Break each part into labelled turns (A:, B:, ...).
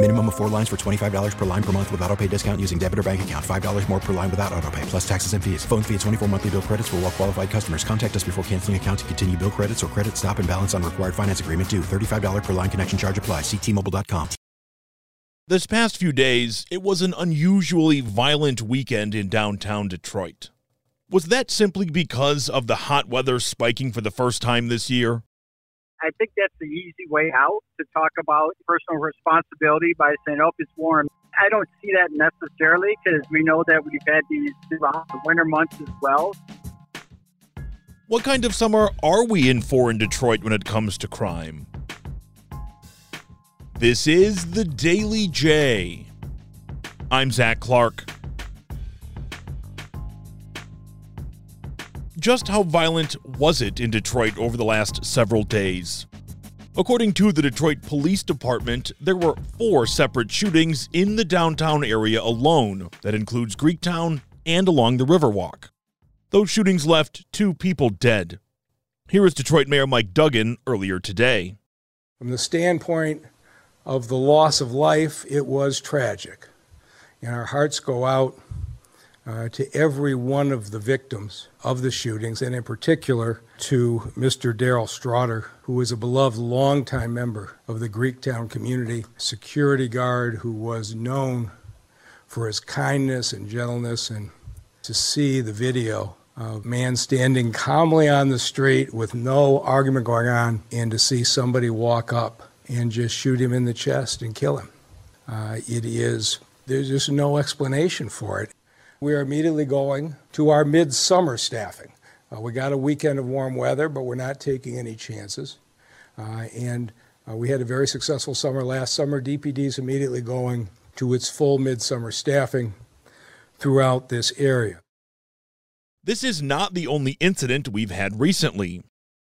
A: Minimum of four lines for $25 per line per month with auto pay discount using debit or bank account. $5 more per line without auto pay, plus taxes and fees. Phone fee at 24 monthly bill credits for all well qualified customers. Contact us before canceling account to continue bill credits or credit stop and balance on required finance agreement due. $35 per line connection charge apply. Ctmobile.com.
B: This past few days, it was an unusually violent weekend in downtown Detroit. Was that simply because of the hot weather spiking for the first time this year?
C: I think that's the easy way out to talk about personal responsibility by saying, oh, it's warm. I don't see that necessarily because we know that we've had these throughout the winter months as well.
B: What kind of summer are we in for in Detroit when it comes to crime? This is the Daily J. I'm Zach Clark. Just how violent was it in Detroit over the last several days? According to the Detroit Police Department, there were four separate shootings in the downtown area alone, that includes Greektown and along the Riverwalk. Those shootings left two people dead. Here is Detroit Mayor Mike Duggan earlier today.
D: From the standpoint of the loss of life, it was tragic. And our hearts go out uh, to every one of the victims of the shootings, and in particular to Mr. Daryl Strawder, who was a beloved longtime member of the Greektown community, security guard who was known for his kindness and gentleness. And to see the video of a man standing calmly on the street with no argument going on, and to see somebody walk up and just shoot him in the chest and kill him. Uh, it is, there's just no explanation for it. We are immediately going to our midsummer staffing. Uh, we got a weekend of warm weather, but we're not taking any chances. Uh, and uh, we had a very successful summer last summer. DPD is immediately going to its full midsummer staffing throughout this area.
B: This is not the only incident we've had recently.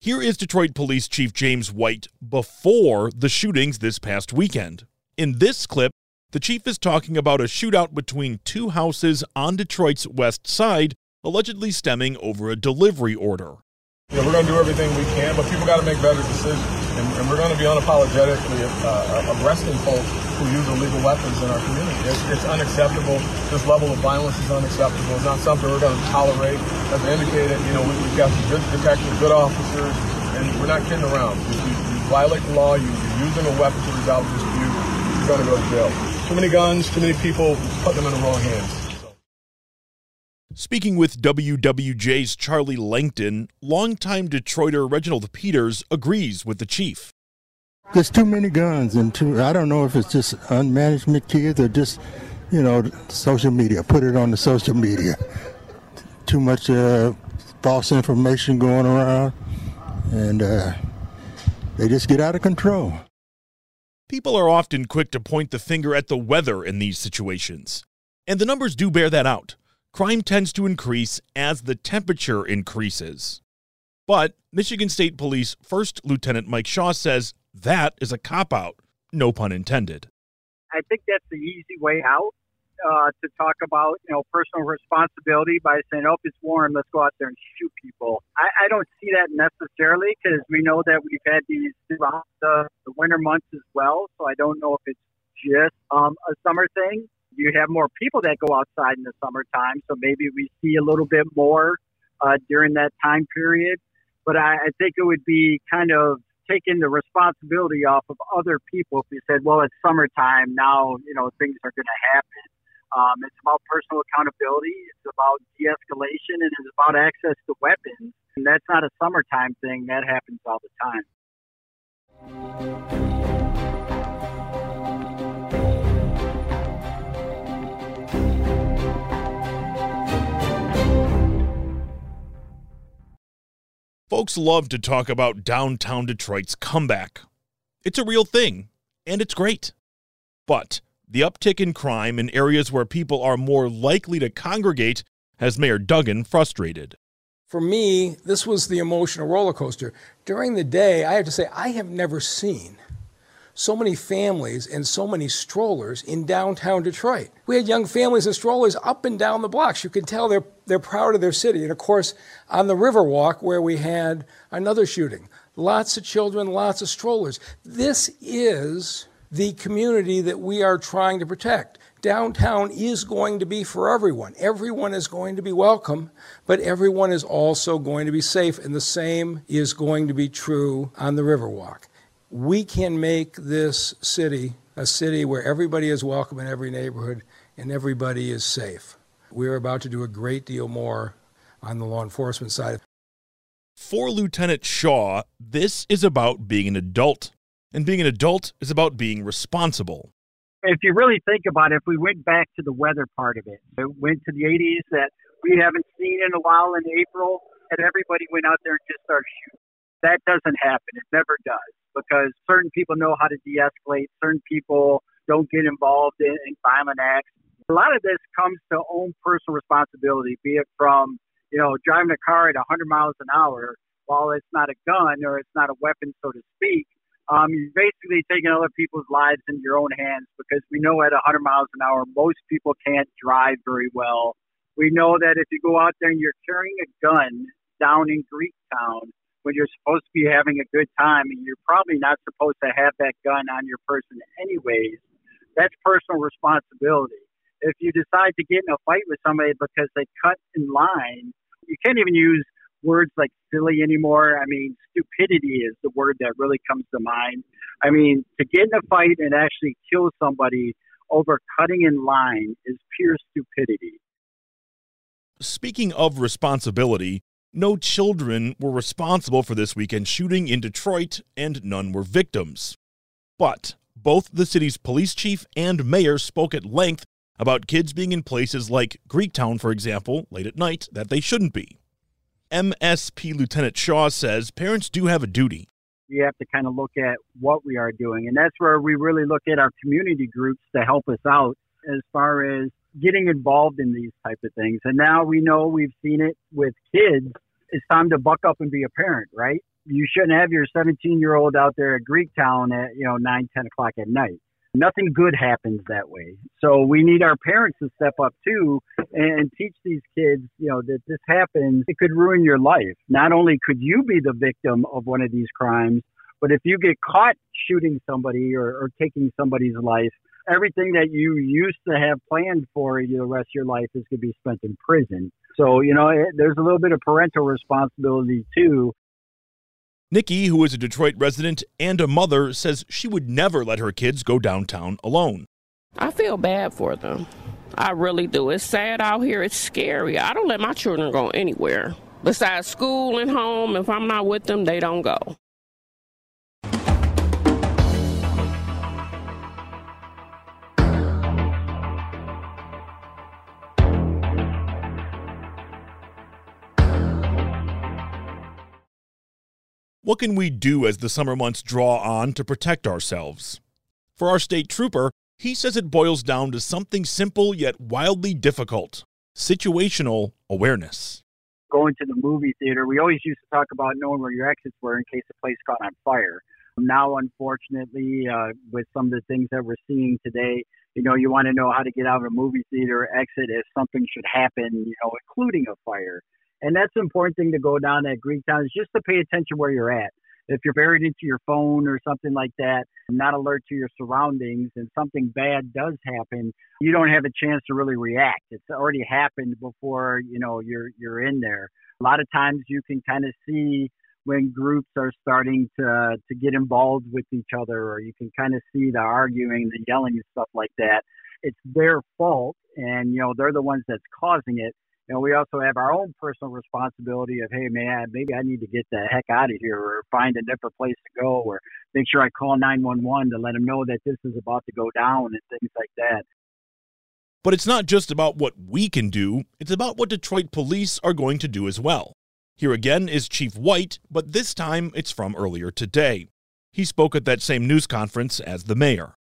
B: Here is Detroit Police Chief James White before the shootings this past weekend. In this clip, the chief is talking about a shootout between two houses on Detroit's west side, allegedly stemming over a delivery order.
E: We're going to do everything we can, but people got to make better decisions. And, and we're going to be unapologetically uh, arresting folks who use illegal weapons in our community. It's, it's, unacceptable. This level of violence is unacceptable. It's not something we're going to tolerate. As I indicated, you know, we, have got some good detectives, good officers, and we're not kidding around. You, you, you violate the law, you, you're using a weapon to resolve dispute, you're going to go to jail. Too many guns, too many people, put them in the wrong hands.
B: Speaking with WWJ's Charlie Langton, longtime Detroiter Reginald Peters agrees with the chief.
F: There's too many guns, and too, I don't know if it's just unmanagement kids or just, you know, social media. Put it on the social media. Too much uh, false information going around, and uh, they just get out of control.
B: People are often quick to point the finger at the weather in these situations. And the numbers do bear that out. Crime tends to increase as the temperature increases. But Michigan State Police First Lieutenant Mike Shaw says that is a cop out, no pun intended.
C: I think that's the easy way out uh, to talk about, you know, personal responsibility by saying, "Oh, it's warm, let's go out there and shoot people." I, I don't see that necessarily because we know that we've had these throughout the, the winter months as well. So I don't know if it's just um, a summer thing. You have more people that go outside in the summertime, so maybe we see a little bit more uh, during that time period. But I, I think it would be kind of taking the responsibility off of other people if you said, well, it's summertime now, you know, things are going to happen. Um, it's about personal accountability. It's about de-escalation, and it's about access to weapons. And that's not a summertime thing. That happens all the time.
B: Folks love to talk about downtown Detroit's comeback. It's a real thing, and it's great. But the uptick in crime in areas where people are more likely to congregate has Mayor Duggan frustrated.
D: For me, this was the emotional roller coaster. During the day, I have to say, I have never seen so many families and so many strollers in downtown Detroit. We had young families and strollers up and down the blocks. You could tell they're, they're proud of their city. And of course, on the Riverwalk, where we had another shooting, lots of children, lots of strollers. This is the community that we are trying to protect. Downtown is going to be for everyone. Everyone is going to be welcome, but everyone is also going to be safe, and the same is going to be true on the Riverwalk. We can make this city a city where everybody is welcome in every neighborhood and everybody is safe. We're about to do a great deal more on the law enforcement side.
B: For Lieutenant Shaw, this is about being an adult. And being an adult is about being responsible.
C: If you really think about it, if we went back to the weather part of it, it went to the 80s that we haven't seen in a while in April, and everybody went out there and just started shooting. That doesn't happen. It never does because certain people know how to de escalate, certain people don't get involved in, in violent acts. A lot of this comes to own personal responsibility, be it from, you know, driving a car at 100 miles an hour while it's not a gun or it's not a weapon, so to speak um, you're basically taking other people's lives into your own hands because we know at 100 miles an hour, most people can't drive very well. We know that if you go out there and you're carrying a gun down in Greektown when you're supposed to be having a good time and you're probably not supposed to have that gun on your person anyways, that's personal responsibility. If you decide to get in a fight with somebody because they cut in line, you can't even use words like silly anymore. I mean, stupidity is the word that really comes to mind. I mean, to get in a fight and actually kill somebody over cutting in line is pure stupidity.
B: Speaking of responsibility, no children were responsible for this weekend shooting in Detroit, and none were victims. But both the city's police chief and mayor spoke at length about kids being in places like Greektown, for example, late at night that they shouldn't be. MSP Lieutenant Shaw says parents do have a duty.
C: We have to kind of look at what we are doing. And that's where we really look at our community groups to help us out as far as getting involved in these type of things. And now we know we've seen it with kids. It's time to buck up and be a parent, right? You shouldn't have your 17 year old out there at Greektown at, you know, 9, 10 o'clock at night nothing good happens that way. So we need our parents to step up too and teach these kids, you know, that this happens. It could ruin your life. Not only could you be the victim of one of these crimes, but if you get caught shooting somebody or, or taking somebody's life, everything that you used to have planned for you the rest of your life is going to be spent in prison. So, you know, it, there's a little bit of parental responsibility too
B: Nikki, who is a Detroit resident and a mother, says she would never let her kids go downtown alone.
G: I feel bad for them. I really do. It's sad out here. It's scary. I don't let my children go anywhere. Besides school and home, if I'm not with them, they don't go.
B: What can we do as the summer months draw on to protect ourselves? For our state trooper, he says it boils down to something simple yet wildly difficult situational awareness.
C: Going to the movie theater, we always used to talk about knowing where your exits were in case the place caught on fire. Now, unfortunately, uh, with some of the things that we're seeing today, you know, you want to know how to get out of a movie theater exit if something should happen, you know, including a fire. And that's an important thing to go down at Greektown is just to pay attention where you're at. If you're buried into your phone or something like that, not alert to your surroundings, and something bad does happen, you don't have a chance to really react. It's already happened before you know you're you're in there. A lot of times you can kind of see when groups are starting to to get involved with each other, or you can kind of see the arguing, the yelling, and stuff like that. It's their fault, and you know they're the ones that's causing it you know, we also have our own personal responsibility of, hey, man, maybe I need to get the heck out of here or find a different place to go or make sure I call 911 to let them know that this is about to go down and things like that.
B: But it's not just about what we can do, it's about what Detroit police are going to do as well. Here again is Chief White, but this time it's from earlier today. He spoke at that same news conference as the mayor.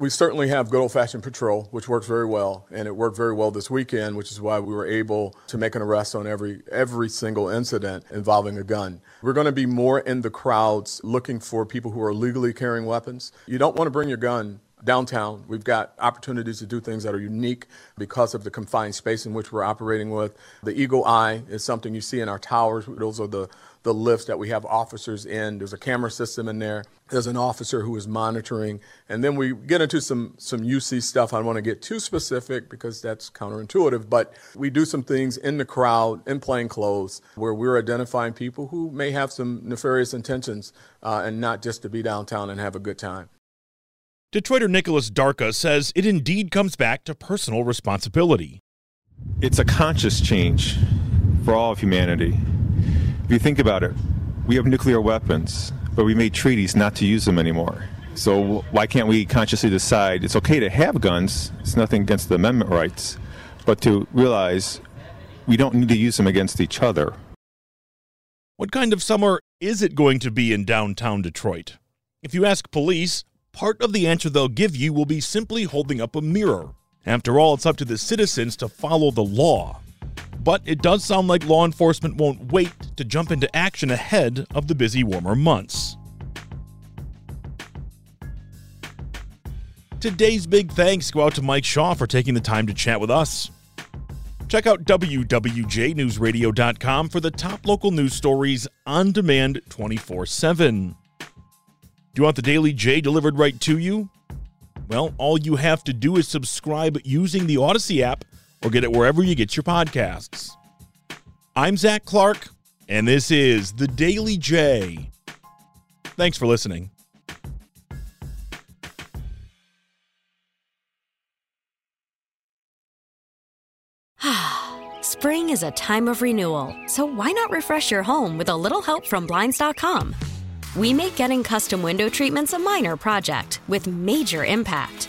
E: We certainly have good old fashioned patrol, which works very well, and it worked very well this weekend, which is why we were able to make an arrest on every every single incident involving a gun. We're going to be more in the crowds looking for people who are legally carrying weapons. You don't want to bring your gun downtown. We've got opportunities to do things that are unique because of the confined space in which we're operating with. The Eagle Eye is something you see in our towers. Those are the the lifts that we have officers in. There's a camera system in there. There's an officer who is monitoring. And then we get into some, some UC stuff. I don't want to get too specific because that's counterintuitive, but we do some things in the crowd, in plain clothes, where we're identifying people who may have some nefarious intentions uh, and not just to be downtown and have a good time.
B: Detroiter Nicholas Darka says it indeed comes back to personal responsibility.
H: It's a conscious change for all of humanity. If you think about it, we have nuclear weapons, but we made treaties not to use them anymore. So why can't we consciously decide it's okay to have guns? It's nothing against the amendment rights, but to realize we don't need to use them against each other.
B: What kind of summer is it going to be in downtown Detroit? If you ask police, part of the answer they'll give you will be simply holding up a mirror. After all, it's up to the citizens to follow the law. But it does sound like law enforcement won't wait to jump into action ahead of the busy warmer months. Today's big thanks go out to Mike Shaw for taking the time to chat with us. Check out WWJNewsRadio.com for the top local news stories on demand 24 7. Do you want the Daily J delivered right to you? Well, all you have to do is subscribe using the Audacy app or get it wherever you get your podcasts. I'm Zach Clark, and this is the Daily J. Thanks for listening.
I: Spring is a time of renewal, so why not refresh your home with a little help from Blinds.com? We make getting custom window treatments a minor project with major impact.